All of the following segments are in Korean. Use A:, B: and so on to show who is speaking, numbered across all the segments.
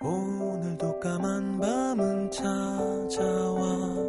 A: 오늘도 까만 밤은 찾아와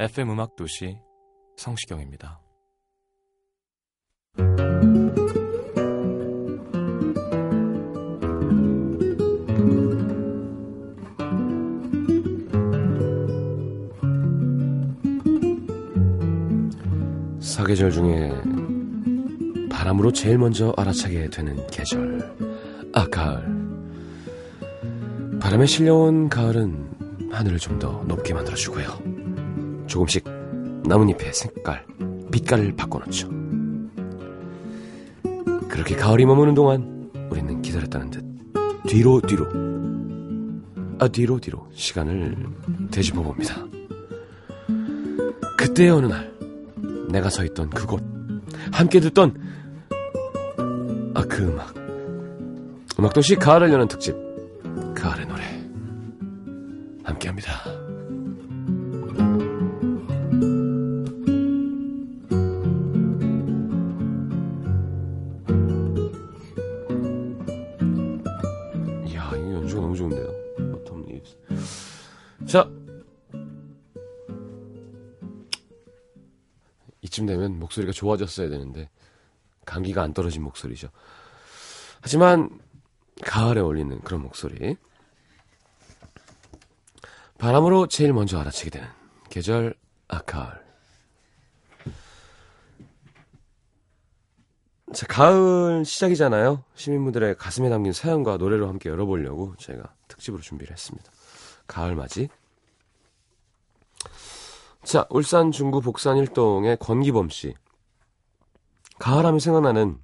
B: FM 음악 도시 성시경입니다.
C: 사계절 중에 바람으로 제일 먼저 알아차게 되는 계절. 아, 가을. 바람에 실려온 가을은 하늘을 좀 더 높게 만들어주고요. 조금씩 나뭇잎의 색깔, 빛깔을 바꿔놓죠. 그렇게 가을이 머무는 동안 우리는 기다렸다는 듯 뒤로 뒤로 아 뒤로 뒤로 시간을 되짚어 봅니다. 그때 어느 날 내가 서 있던 그곳 함께 듣던 아 그 음악 음악도시 가을을 여는 특집 가을의 노래 함께합니다. 이쯤 되면 목소리가 좋아졌어야 되는데 감기가 안 떨어진 목소리죠. 하지만 가을에 어울리는 그런 목소리. 바람으로 제일 먼저 알아채게 되는 계절 아가을. 자, 가을 시작이잖아요. 시민분들의 가슴에 담긴 사연과 노래로 함께 열어보려고 제가 특집으로 준비를 했습니다. 가을 맞이. 자, 울산 중구 복산 일동의 권기범 씨. 가을하면 생각나는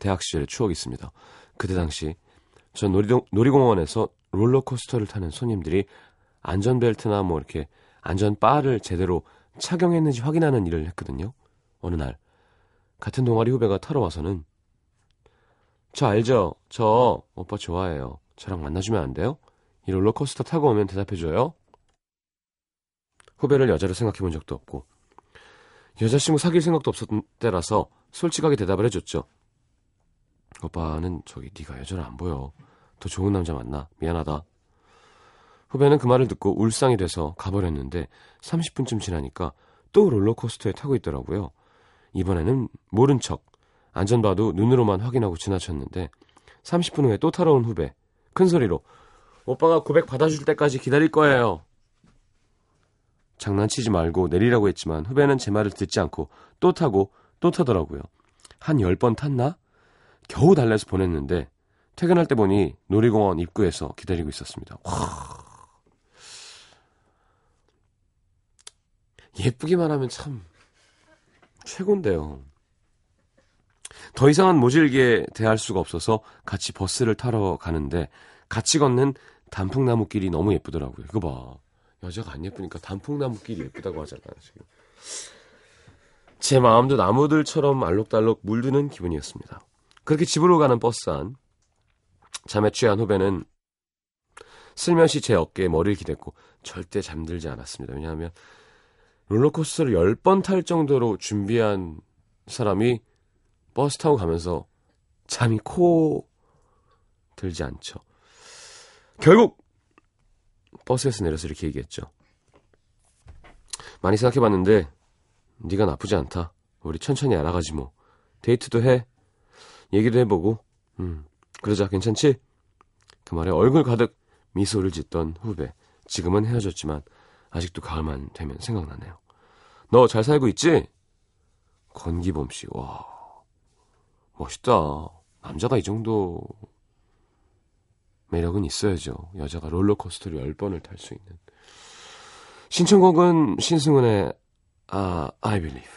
C: 대학 시절의 추억이 있습니다. 그때 당시 전 놀이동, 놀이공원에서 롤러코스터를 타는 손님들이 안전벨트나 뭐 이렇게 안전바를 제대로 착용했는지 확인하는 일을 했거든요. 어느 날 같은 동아리 후배가 타러 와서는 저 알죠? 저 오빠 좋아해요. 저랑 만나주면 안 돼요? 이 롤러코스터 타고 오면 대답해줘요. 후배를 여자로 생각해 본 적도 없고 여자친구 사귈 생각도 없었던 때라서 솔직하게 대답을 해줬죠. 오빠는 저기 네가 여자를 안 보여. 더 좋은 남자 만나. 미안하다. 후배는 그 말을 듣고 울상이 돼서 가버렸는데 30분쯤 지나니까 또 롤러코스터에 타고 있더라고요. 이번에는 모른 척 안전바도 눈으로만 확인하고 지나쳤는데 30분 후에 또 타러 온 후배 큰 소리로 오빠가 고백 받아줄 때까지 기다릴 거예요. 장난치지 말고 내리라고 했지만 후배는 제 말을 듣지 않고 또 타고 또 타더라고요. 한 10번 탔나? 겨우 달래서 보냈는데 퇴근할 때 보니 놀이공원 입구에서 기다리고 있었습니다. 와. 예쁘기만 하면 참 최곤데요. 더 이상은 모질게 대할 수가 없어서 같이 버스를 타러 가는데 같이 걷는 단풍나무길이 너무 예쁘더라고요. 이거 봐. 여자가 안 예쁘니까 단풍나무길이 예쁘다고 하잖아요, 지금. 제 마음도 나무들처럼 알록달록 물드는 기분이었습니다. 그렇게 집으로 가는 버스 안 잠에 취한 후배는 슬며시 제 어깨에 머리를 기댔고 절대 잠들지 않았습니다. 왜냐하면 롤러코스터를 10번 탈 정도로 준비한 사람이 버스 타고 가면서 잠이 코 들지 않죠. 결국 버스에서 내려서 이렇게 얘기했죠. 많이 생각해봤는데 네가 나쁘지 않다. 우리 천천히 알아가지 뭐. 데이트도 해. 얘기도 해보고. 음, 그러자 괜찮지? 그 말에 얼굴 가득 미소를 짓던 후배. 지금은 헤어졌지만 아직도 가을만 되면 생각나네요. 너 잘 살고 있지? 권기범 씨. 와. 멋있다. 남자가 이 정도면 매력은 있어야죠. 여자가 롤러코스터를 10번을 탈 수 있는. 신청곡은 신승훈의 아, I Believe.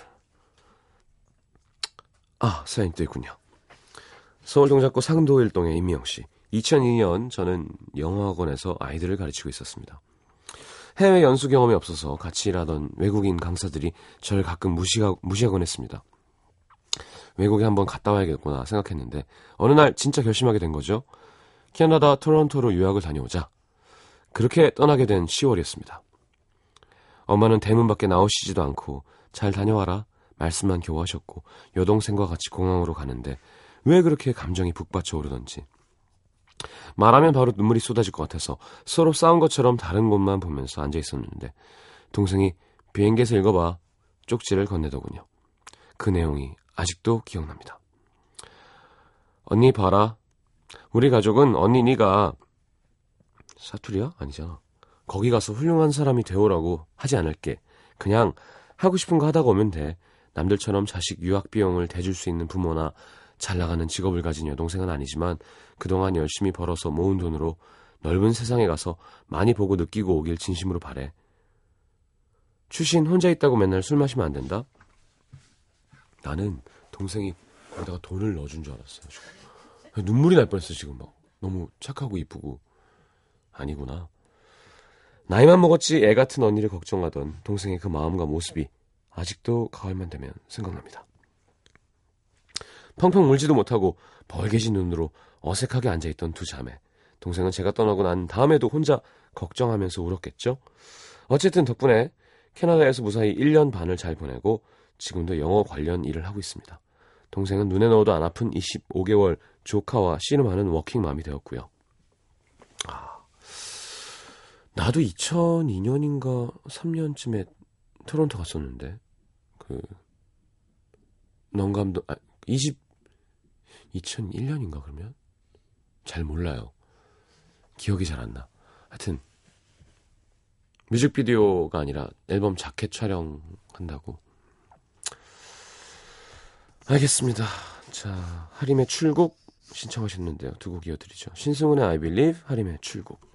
C: 아, 있군요. 서울 동작구 상도 일동의 임미영 씨. 2002년 저는 영어학원에서 아이들을 가르치고 있었습니다. 해외 연수 경험이 없어서 같이 일하던 외국인 강사들이 저를 가끔 무시하, 무시하곤 했습니다. 외국에 한번 갔다 와야겠구나 생각했는데 어느 날 진짜 결심하게 된 거죠. 캐나다 토론토로 유학을 다녀오자. 그렇게 떠나게 된 10월이었습니다. 엄마는 대문 밖에 나오시지도 않고 잘 다녀와라 말씀만 겨우 하셨고 여동생과 같이 공항으로 가는데 왜 그렇게 감정이 북받쳐 오르던지 말하면 바로 눈물이 쏟아질 것 같아서 서로 싸운 것처럼 다른 곳만 보면서 앉아 있었는데 동생이 비행기에서 읽어봐 쪽지를 건네더군요. 그 내용이 아직도 기억납니다. 언니 봐라. 우리 가족은 언니 니가 사투리야? 아니잖아. 거기 가서 훌륭한 사람이 되오라고 하지 않을게. 그냥 하고 싶은 거 하다가 오면 돼. 남들처럼 자식 유학 비용을 대줄 수 있는 부모나 잘 나가는 직업을 가진 여동생은 아니지만 그동안 열심히 벌어서 모은 돈으로 넓은 세상에 가서 많이 보고 느끼고 오길 진심으로 바래. 출신 혼자 있다고 맨날 술 마시면 안 된다? 나는 동생이 거기다가 돈을 넣어준 줄 알았어요. 눈물이 날 뻔했어 지금 막 너무 착하고 이쁘고 아니구나. 나이만 먹었지 애 같은 언니를 걱정하던 동생의 그 마음과 모습이 아직도 가을만 되면 생각납니다. 펑펑 울지도 못하고 벌개진 눈으로 어색하게 앉아있던 두 자매. 동생은 제가 떠나고 난 다음에도 혼자 걱정하면서 울었겠죠? 어쨌든 덕분에 캐나다에서 무사히 1년 반을 잘 보내고 지금도 영어 관련 일을 하고 있습니다. 동생은 눈에 넣어도 안 아픈 25개월 조카와 씨름하는 워킹맘이 되었고요. 아, 나도 2002년인가 3년쯤에 토론토 갔었는데 그 넌감도 아, 20 2001년인가 그러면 잘 몰라요. 기억이 잘 안 나. 하여튼 뮤직비디오가 아니라 앨범 자켓 촬영한다고 알겠습니다. 자, 하림의 출국 신청하셨는데요. 두 곡 이어드리죠. 신승훈의 I Believe, 하림의 출국.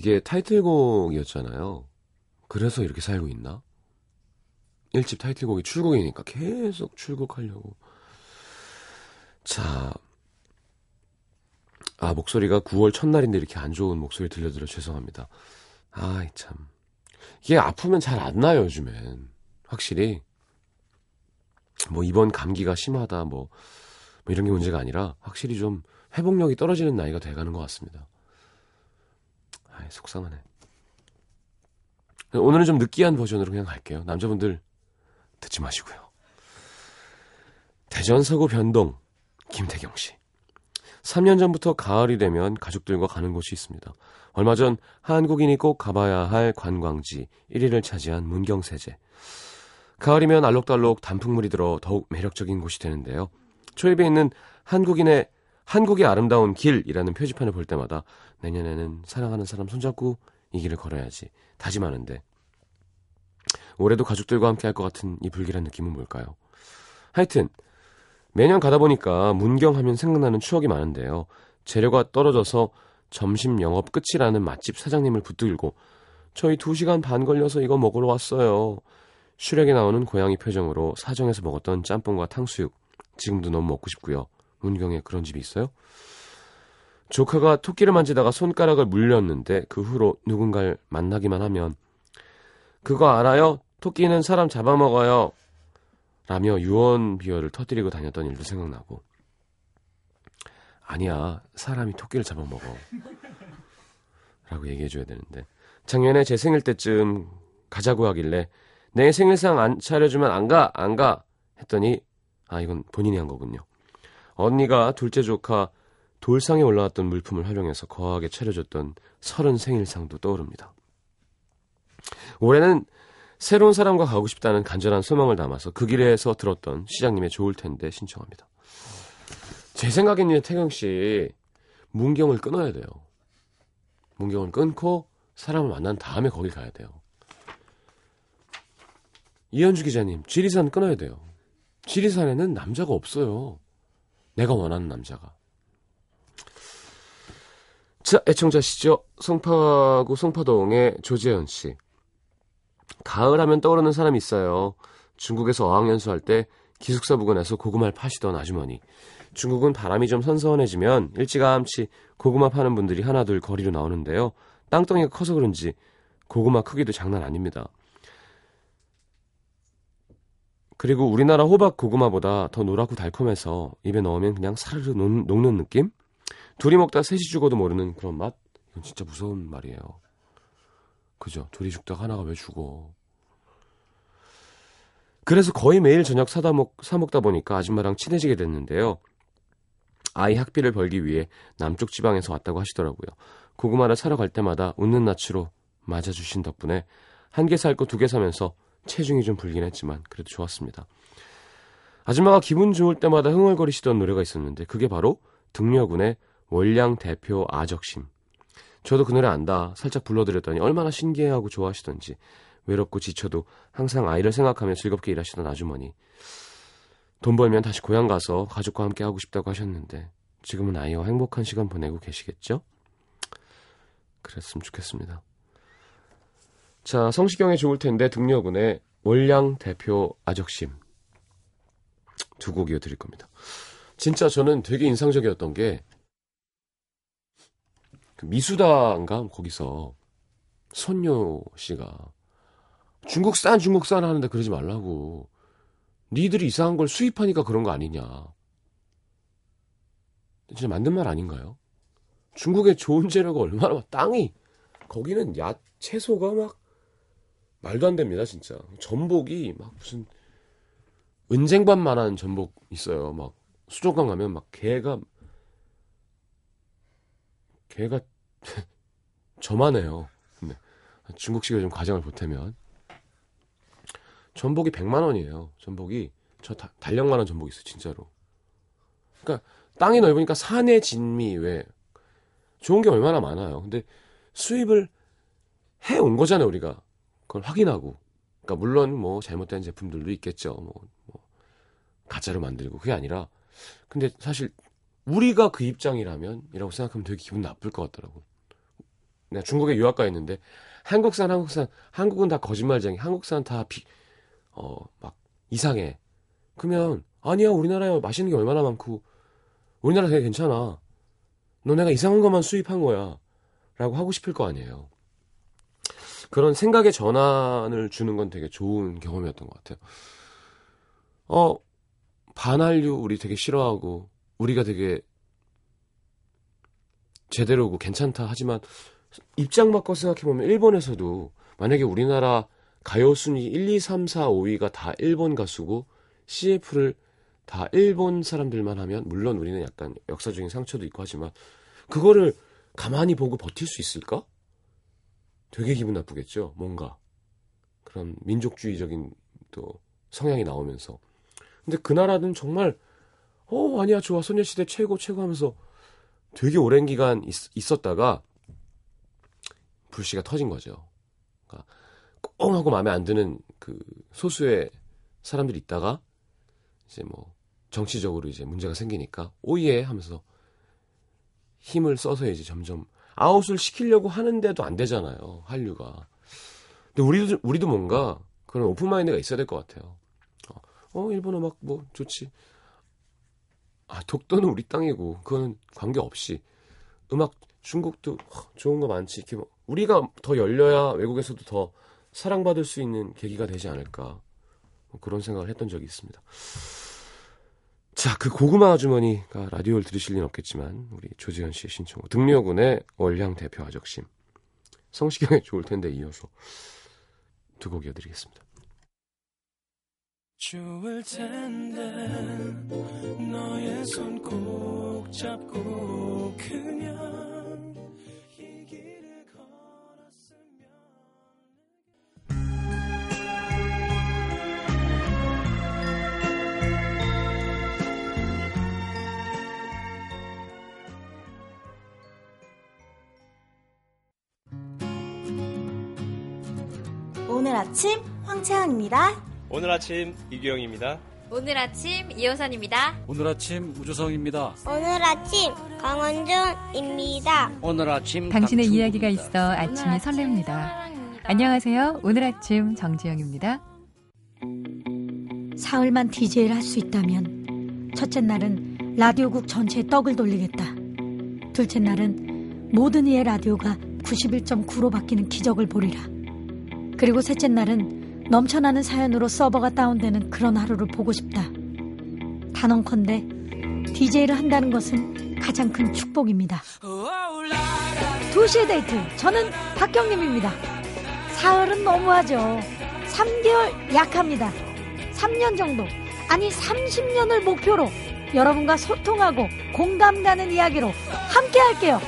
C: 이게 타이틀곡이었잖아요. 그래서 이렇게 살고 있나? 1집 타이틀곡이 출국이니까 계속 출국하려고. 자. 아, 목소리가 9월 첫날인데 이렇게 안 좋은 목소리 들려드려 죄송합니다. 아이, 참. 이게 아프면 잘 안 나요, 요즘엔. 확실히. 뭐, 이번 감기가 심하다, 뭐, 뭐 이런 게 문제가 아니라, 확실히 좀 회복력이 떨어지는 나이가 돼가는 것 같습니다. 아이, 속상하네. 오늘은 좀 느끼한 버전으로 그냥 갈게요. 남자분들 듣지 마시고요. 대전 서구 변동 김태경 씨. 3년 전부터 가을이 되면 가족들과 가는 곳이 있습니다. 얼마 전 한국인이 꼭 가봐야 할 관광지 1위를 차지한 문경세제. 가을이면 알록달록 단풍물이 들어 더욱 매력적인 곳이 되는데요. 초입에 있는 한국인의 한국의 아름다운 길이라는 표지판을 볼 때마다 내년에는 사랑하는 사람 손잡고 이 길을 걸어야지 다짐하는데 올해도 가족들과 함께 할 것 같은 이 불길한 느낌은 뭘까요? 하여튼 매년 가다 보니까 문경하면 생각나는 추억이 많은데요. 재료가 떨어져서 점심 영업 끝이라는 맛집 사장님을 붙들고 저희 2시간 반 걸려서 이거 먹으러 왔어요. 슈렉에 나오는 고양이 표정으로 사정에서 먹었던 짬뽕과 탕수육 지금도 너무 먹고 싶고요. 문경에 그런 집이 있어요? 조카가 토끼를 만지다가 손가락을 물렸는데 그 후로 누군가를 만나기만 하면 그거 알아요? 토끼는 사람 잡아먹어요. 라며 유언 비어를 터뜨리고 다녔던 일도 생각나고 아니야 사람이 토끼를 잡아먹어 라고 얘기해줘야 되는데 작년에 제 생일 때쯤 가자고 하길래 내 생일상 안 차려주면 안 가, 안 가 했더니 아 이건 본인이 한 거군요 언니가 둘째 조카 돌상에 올라왔던 물품을 활용해서 거하게 차려줬던 서른 생일상도 떠오릅니다 올해는 새로운 사람과 가고 싶다는 간절한 소망을 담아서 그 길에서 들었던 시장님의 좋을 텐데 신청합니다. 제 생각에는 태경 씨 문경을 끊어야 돼요. 문경을 끊고 사람을 만난 다음에 거기 가야 돼요. 이현주 기자님, 지리산 끊어야 돼요. 지리산에는 남자가 없어요. 내가 원하는 남자가. 자, 애청자시죠? 송파구 송파동의 조재현 씨. 가을 하면 떠오르는 사람이 있어요. 중국에서 어학연수 할 때 기숙사 부근에서 고구마를 파시던 아주머니. 중국은 바람이 좀 선선해지면 일찌감치 고구마 파는 분들이 하나둘 거리로 나오는데요. 땅덩이가 커서 그런지 고구마 크기도 장난 아닙니다. 그리고 우리나라 호박 고구마보다 더 노랗고 달콤해서 입에 넣으면 그냥 사르르 녹, 녹는 느낌? 둘이 먹다 셋이 죽어도 모르는 그런 맛? 이건 진짜 무서운 말이에요. 그죠? 둘이 죽다가 하나가 왜 죽어? 그래서 거의 매일 저녁 사다 먹, 사 먹다 보니까 아줌마랑 친해지게 됐는데요. 아이 학비를 벌기 위해 남쪽 지방에서 왔다고 하시더라고요. 고구마를 사러 갈 때마다 웃는 낯으로 맞아주신 덕분에 한 개 살 거 두 개 사면서 체중이 좀 불긴 했지만 그래도 좋았습니다. 아줌마가 기분 좋을 때마다 흥얼거리시던 노래가 있었는데 그게 바로 등려군의 월량 대표 아적심. 저도 그 노래 안다. 살짝 불러드렸더니 얼마나 신기해하고 좋아하시던지 외롭고 지쳐도 항상 아이를 생각하며 즐겁게 일하시던 아주머니. 돈 벌면 다시 고향 가서 가족과 함께 하고 싶다고 하셨는데 지금은 아이와 행복한 시간 보내고 계시겠죠? 그랬으면 좋겠습니다. 자, 성시경의 좋을 텐데 등려군의 월량 대표 아적심 두 곡 이어드릴 겁니다. 진짜 저는 되게 인상적이었던 게 그 미수다인가? 거기서. 손녀 씨가. 중국산 중국산 하는데 그러지 말라고. 니들이 이상한 걸 수입하니까 그런 거 아니냐. 진짜 맞는 말 아닌가요? 중국의 좋은 재료가 얼마나 막 땅이. 거기는 야 채소가 막 말도 안 됩니다 진짜. 전복이 막 무슨 은쟁반만한 전복 있어요. 막 수족관 가면 막 개가 개가 저만 해요. 네. 중국식으로 좀 과정을 보태면. 전복이 100만 원이에요. 전복이. 저 다, 달력만한 전복이 있어 진짜로. 그러니까 땅이 넓으니까 산의 진미 왜 좋은 게 얼마나 많아요. 근데 수입을 해 온 거잖아요 우리가. 그걸 확인하고. 그러니까 물론 뭐 잘못된 제품들도 있겠죠. 뭐, 뭐 가짜로 만들고 그게 아니라. 근데 사실 우리가 그 입장이라면 이라고 생각하면 되게 기분 나쁠 것 같더라고. 내가 중국에 유학 가 있는데 한국산 한국산 한국은 다 거짓말쟁이 한국산 다 비, 어, 막 이상해. 그러면 아니야 우리나라에 맛있는 게 얼마나 많고 우리나라 되게 괜찮아. 너네가 이상한 것만 수입한 거야. 라고 하고 싶을 거 아니에요. 그런 생각의 전환을 주는 건 되게 좋은 경험이었던 것 같아요. 어, 반한류 우리 되게 싫어하고 우리가 되게 제대로고 괜찮다 하지만 입장 바꿔 생각해 보면 일본에서도 만약에 우리나라 가요 순위 1, 2, 3, 4, 5위가 다 일본 가수고 CF를 다 일본 사람들만 하면 물론 우리는 약간 역사적인 상처도 있고 하지만 그거를 가만히 보고 버틸 수 있을까? 되게 기분 나쁘겠죠. 뭔가 그런 민족주의적인 또 성향이 나오면서 근데 그 나라는 정말 어 아니야 좋아 소녀시대 최고 최고 하면서 되게 오랜 기간 있, 었다가 불씨가 터진 거죠. 그러니까 꽁 하고 마음에 안 드는 그 소수의 사람들이 있다가 이제 뭐 정치적으로 이제 문제가 생기니까 oh yeah 하면서 힘을 써서 이제 점점 아웃을 시키려고 하는데도 안 되잖아요 한류가. 근데 우리도 우리도 뭔가 그런 open mind가 있어야 될 것 같아요. 어, 어 일본 음악 뭐 좋지. 아 독도는 우리 땅이고 그거는 관계 없이 음악 중국도 좋은 거 많지. 이렇게 뭐 우리가 더 열려야 외국에서도 더 사랑받을 수 있는 계기가 되지 않을까 뭐 그런 생각을 했던 적이 있습니다. 자, 그 고구마 아주머니가 라디오를 들으실 리는 없겠지만 우리 조지현 씨의 신청곡 등려군의 월량 대표 아적심 성시경의 좋을 텐데 이어서 두 곡 이어드리겠습니다.
A: 좋을 텐데 너의 손 꼭 잡고 그냥 이 길을 걸었으면
D: 오늘 아침 황채원입니다.
E: 오늘 아침 이규영입니다.
F: 오늘 아침 이호선입니다.
G: 오늘 아침 우주성입니다.
H: 오늘 아침 강원준입니다.
I: 오늘 아침
J: 당신의 이야기가 있어 아침이 설렙니다. 안녕하세요. 오늘 아침 정지영입니다.
K: 사흘만 DJ를 할 수 있다면 첫째 날은 라디오국 전체에 떡을 돌리겠다. 둘째 날은 모든 이의 라디오가 91.9로 바뀌는 기적을 보리라. 그리고 셋째 날은 넘쳐나는 사연으로 서버가 다운되는 그런 하루를 보고 싶다. 단언컨대 DJ를 한다는 것은 가장 큰 축복입니다. 2시의 데이트 저는 박경림입니다. 사흘은 너무하죠. 3개월 약합니다. 3년 정도 아니 30년을 목표로 여러분과 소통하고 공감 가는 이야기로 함께 할게요.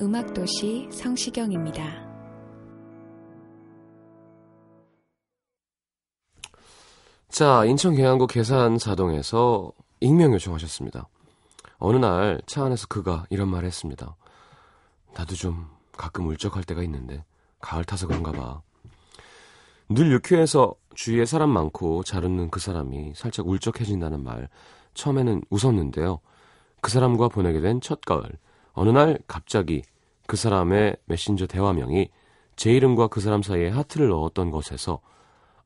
L: 음악도시 성시경입니다.
C: 자, 인천 계양구 계산 사동에서 익명 요청하셨습니다. 어느 날 차 안에서 그가 이런 말을 했습니다. 나도 좀 가끔 울적할 때가 있는데 가을 타서 그런가 봐. 늘 유쾌해서 주위에 사람 많고 잘 웃는 그 사람이 살짝 울적해진다는 말 처음에는 웃었는데요. 그 사람과 보내게 된 첫 가을 어느 날 갑자기 그 사람의 메신저 대화명이 제 이름과 그 사람 사이에 하트를 넣었던 것에서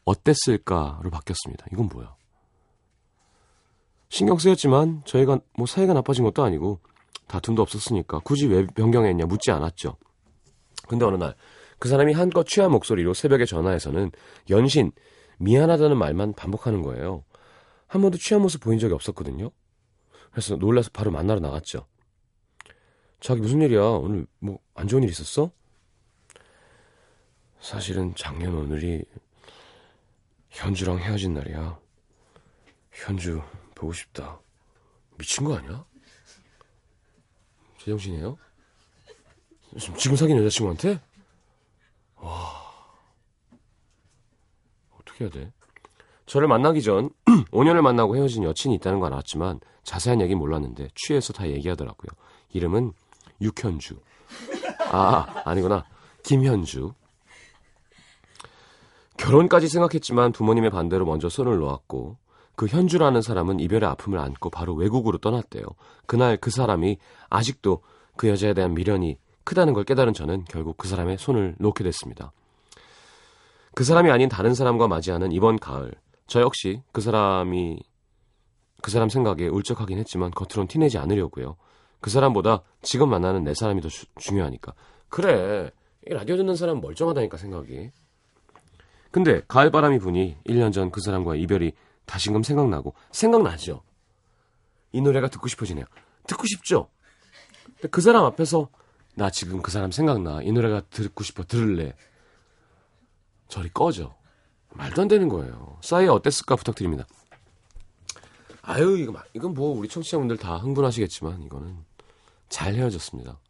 C: 어땠을까로 바뀌었습니다. 이건 뭐야? 신경 쓰였지만 저희가 뭐 사이가 나빠진 것도 아니고 다툼도 없었으니까 굳이 왜 변경했냐 묻지 않았죠. 근데 어느 날 그 사람이 한껏 취한 목소리로 새벽에 전화해서는 연신 미안하다는 말만 반복하는 거예요. 한 번도 취한 모습 보인 적이 없었거든요. 그래서 놀라서 바로 만나러 나갔죠. 자기 무슨 일이야? 오늘 뭐 안 좋은 일 있었어? 사실은 작년 오늘이 현주랑 헤어진 날이야. 현주 보고 싶다. 미친 거 아니야? 제정신이에요? 지금, 사귄 여자친구한테? 와. 어떻게 해야 돼? 저를 만나기 전 5년을 만나고 헤어진 여친이 있다는 건 알았지만 자세한 얘기는 몰랐는데 취해서 다 얘기하더라고요. 이름은 육현주. 아, 아니구나. 김현주. 결혼까지 생각했지만 부모님의 반대로 먼저 손을 놓았고 그 현주라는 사람은 이별의 아픔을 안고 바로 외국으로 떠났대요. 그날 그 사람이 아직도 그 여자에 대한 미련이 크다는 걸 깨달은 저는 결국 그 사람의 손을 놓게 됐습니다. 그 사람이 아닌 다른 사람과 맞이하는 이번 가을, 저 역시 그 사람이 그 사람 생각에 울적하긴 했지만 겉으론 티내지 않으려고요. 그 사람보다 지금 만나는 내 사람이 더 주, 중요하니까. 그래, 이 라디오 듣는 사람 멀쩡하다니까 생각이. 근데 가을 바람이 부니 1년 전 그 사람과 이별이 다시금 생각나고 생각나죠. 이 노래가 듣고 싶어지네요. 듣고 싶죠. 근데 그 사람 앞에서 나 지금 그 사람 생각나. 이 노래가 듣고 싶어. 들을래. 저리 꺼져. 말도 안 되는 거예요. 싸이에 어땠을까 부탁드립니다. 아유, 이거, 이건 뭐 우리 청취자분들 다 흥분하시겠지만 이거는 잘 헤어졌습니다.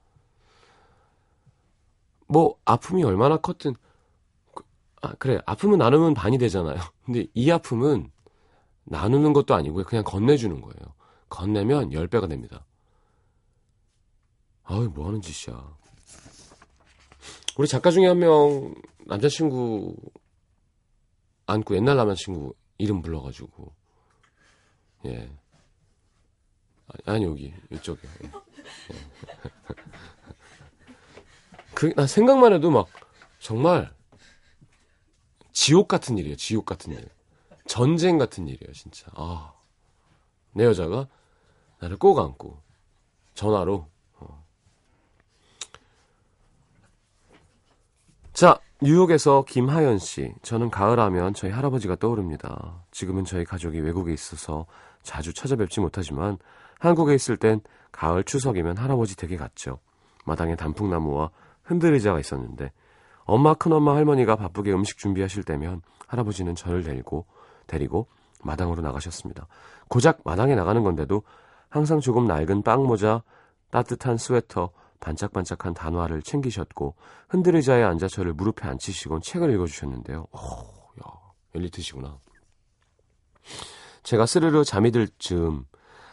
C: 뭐 아픔이 얼마나 컸든 그, 아, 그래. 아픔은 나누면 반이 되잖아요. 근데 이 아픔은 나누는 것도 아니고요. 그냥 건네주는 거예요. 건네면 10배가 됩니다. 아유, 뭐 하는 짓이야. 우리 작가 중에 한 명 남자친구 안고 옛날 남자친구 이름 불러가지고 예 아니 여기 이쪽에 예. 그나 생각만 해도 막 정말 지옥 같은 일이에요 지옥 같은 일 전쟁 같은 일이에요 진짜 아 내 여자가 나를 꼭 안고 전화로 자, 뉴욕에서 김하연 씨. 저는 가을하면 저희 할아버지가 떠오릅니다. 지금은 저희 가족이 외국에 있어서 자주 찾아뵙지 못하지만 한국에 있을 땐 가을 추석이면 할아버지 댁에 갔죠. 마당에 단풍나무와 흔들의자가 있었는데 엄마 큰엄마 할머니가 바쁘게 음식 준비하실 때면 할아버지는 저를 데리고 데리고 마당으로 나가셨습니다. 고작 마당에 나가는 건데도 항상 조금 낡은 빵모자, 따뜻한 스웨터, 반짝반짝한 단화를 챙기셨고 흔들의자에 앉아 저를 무릎에 앉히시곤 책을 읽어주셨는데요. 오, 야, 엘리트시구나. 제가 스르르 잠이 들 즈음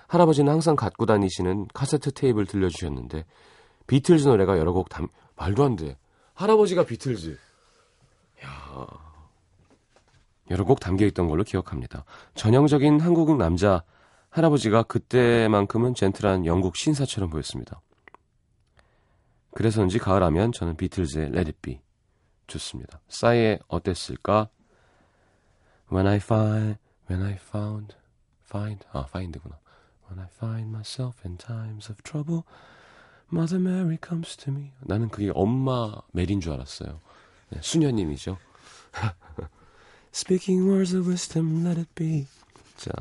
C: 할아버지는 항상 갖고 다니시는 카세트 테이프를 들려주셨는데 비틀즈 노래가 여러 곡 담... 말도 안 돼. 할아버지가 비틀즈. 야 여러 곡 담겨있던 걸로 기억합니다. 전형적인 한국 남자 할아버지가 그때만큼은 젠틀한 영국 신사처럼 보였습니다. 그래서인지 가을하면 저는 비틀즈의 Let It Be 좋습니다. 싸이의 어땠을까? When I find, when I found, find, 아 find구나. When I find myself in times of trouble, Mother Mary comes to me. 나는 그게 엄마 메리인 줄 알았어요. 네, 수녀님이죠. Speaking words of wisdom, let it be. 자,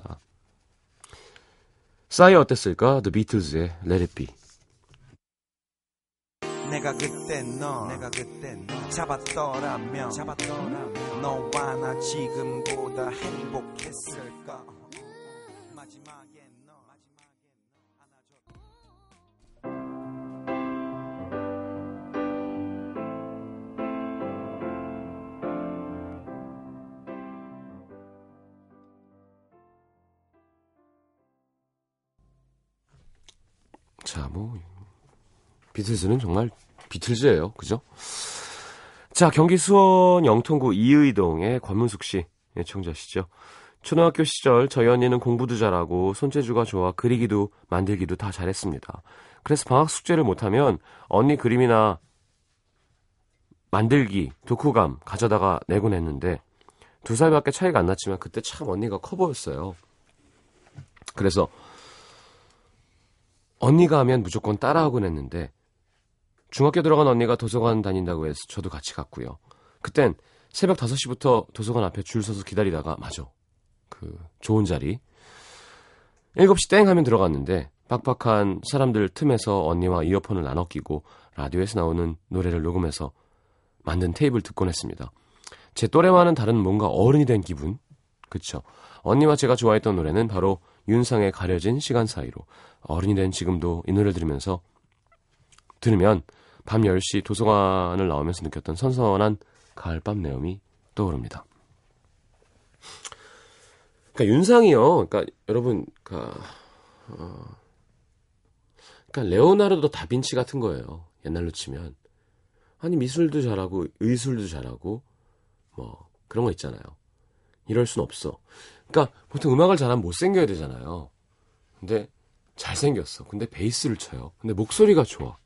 C: 싸이 어땠을까? The Beatles의 Let It Be.
I: 내가 그때 너 내가 그때 너 잡았더라면 잡았더라면 너와 나 지금보다 행복했을까
C: 자, 뭐 비틀즈는 정말 비틀즈예요. 그죠? 자, 경기 수원 영통구 이의동의 권문숙 씨 청자시죠. 초등학교 시절 저희 언니는 공부도 잘하고 손재주가 좋아 그리기도 만들기도 다 잘했습니다. 그래서 방학 숙제를 못하면 언니 그림이나 만들기, 독후감 가져다가 내곤 했는데 두 살밖에 차이가 안 났지만 그때 참 언니가 커 보였어요. 그래서 언니가 하면 무조건 따라하곤 했는데 중학교 들어간 언니가 도서관 다닌다고 해서 저도 같이 갔고요. 그땐 새벽 5시부터 도서관 앞에 줄 서서 기다리다가 맞아. 그 좋은 자리 7시 땡 하면 들어갔는데 빡빡한 사람들 틈에서 언니와 이어폰을 나눠 끼고 라디오에서 나오는 노래를 녹음해서 만든 테이프를 듣곤 했습니다. 제 또래와는 다른 뭔가 어른이 된 기분? 그쵸. 언니와 제가 좋아했던 노래는 바로 윤상의 가려진 시간 사이로 어른이 된 지금도 이 노래를 들으면서 들으면 밤 10시 도서관을 나오면서 느꼈던 선선한 가을밤 내음이 떠오릅니다. 그러니까 윤상이요. 그러니까 여러분 그러니까, 어, 그러니까 레오나르도 다빈치 같은 거예요. 옛날로 치면 아니 미술도 잘하고 의술도 잘하고 뭐 그런 거 있잖아요. 이럴 순 없어. 그러니까 보통 음악을 잘하면 못생겨야 되잖아요. 근데 잘생겼어. 근데 베이스를 쳐요. 근데 목소리가 좋아.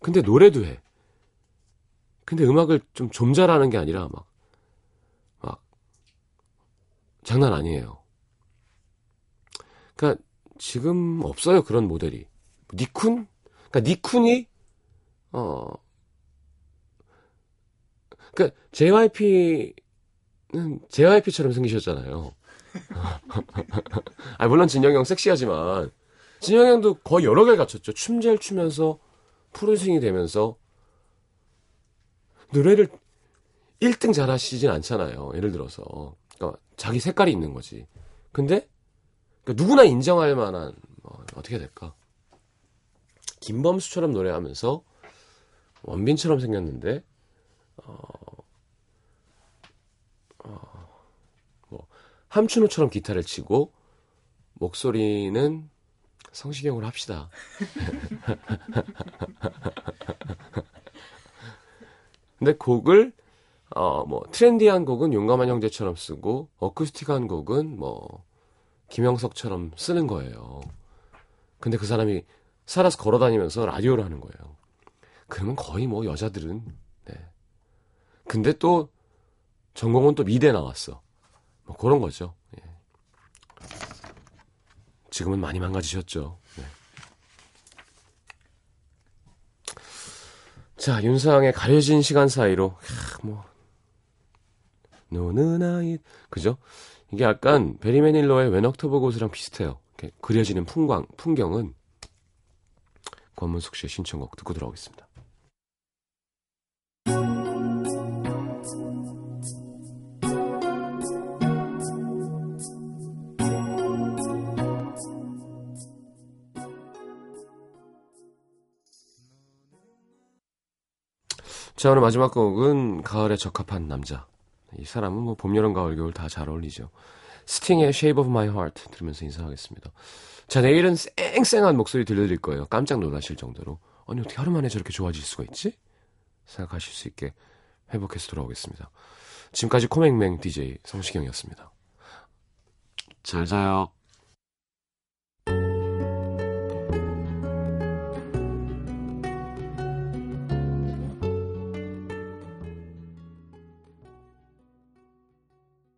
C: 근데 노래도 해. 근데 음악을 좀 좀 잘하는 게 아니라 막, 막, 장난 아니에요. 그니까 지금 없어요. 그런 모델이. 니쿤? 그니까 니쿤이, 어, 그니까 JYP는 JYP처럼 생기셨잖아요. 아, 물론 진영이 형 섹시하지만, 진영이 형도 거의 여러 개를 갖췄죠. 춤 잘 추면서, 프로듀싱이 되면서, 노래를 1등 잘하시진 않잖아요. 예를 들어서. 그러니까 자기 색깔이 있는 거지. 근데, 그러니까 누구나 인정할 만한, 뭐, 어떻게 될까? 김범수처럼 노래하면서, 원빈처럼 생겼는데, 어, 어, 뭐, 함춘호처럼 기타를 치고, 목소리는 성시경으로 합시다. 근데 곡을, 어, 뭐, 트렌디한 곡은 용감한 형제처럼 쓰고, 어쿠스틱한 곡은 뭐, 김영석처럼 쓰는 거예요. 근데 그 사람이 살아서 걸어 다니면서 라디오를 하는 거예요. 그러면 거의 뭐, 여자들은, 네. 근데 또, 전공은 또 미대 나왔어. 뭐, 그런 거죠. 예. 지금은 많이 망가지셨죠. 네. 자, 윤상의 가려진 시간 사이로, 캬, 뭐, 노는 아이, 그죠? 이게 약간 베리 매닐러의 웬 옥토버 고스랑 비슷해요. 그려지는 풍광, 풍경은 권문숙 씨의 신청곡 듣고 들어오겠습니다. 자, 오늘 마지막 곡은 가을에 적합한 남자. 이 사람은 뭐 봄, 여름, 가을, 겨울 다 잘 어울리죠. 스팅의 Shape of My Heart 들으면서 인사하겠습니다. 자, 내일은 쌩쌩한 목소리 들려드릴 거예요. 깜짝 놀라실 정도로. 아니, 어떻게 하루 만에 저렇게 좋아질 수가 있지? 생각하실 수 있게 회복해서 돌아오겠습니다. 지금까지 코맹맹 DJ 성시경이었습니다. 잘 자요.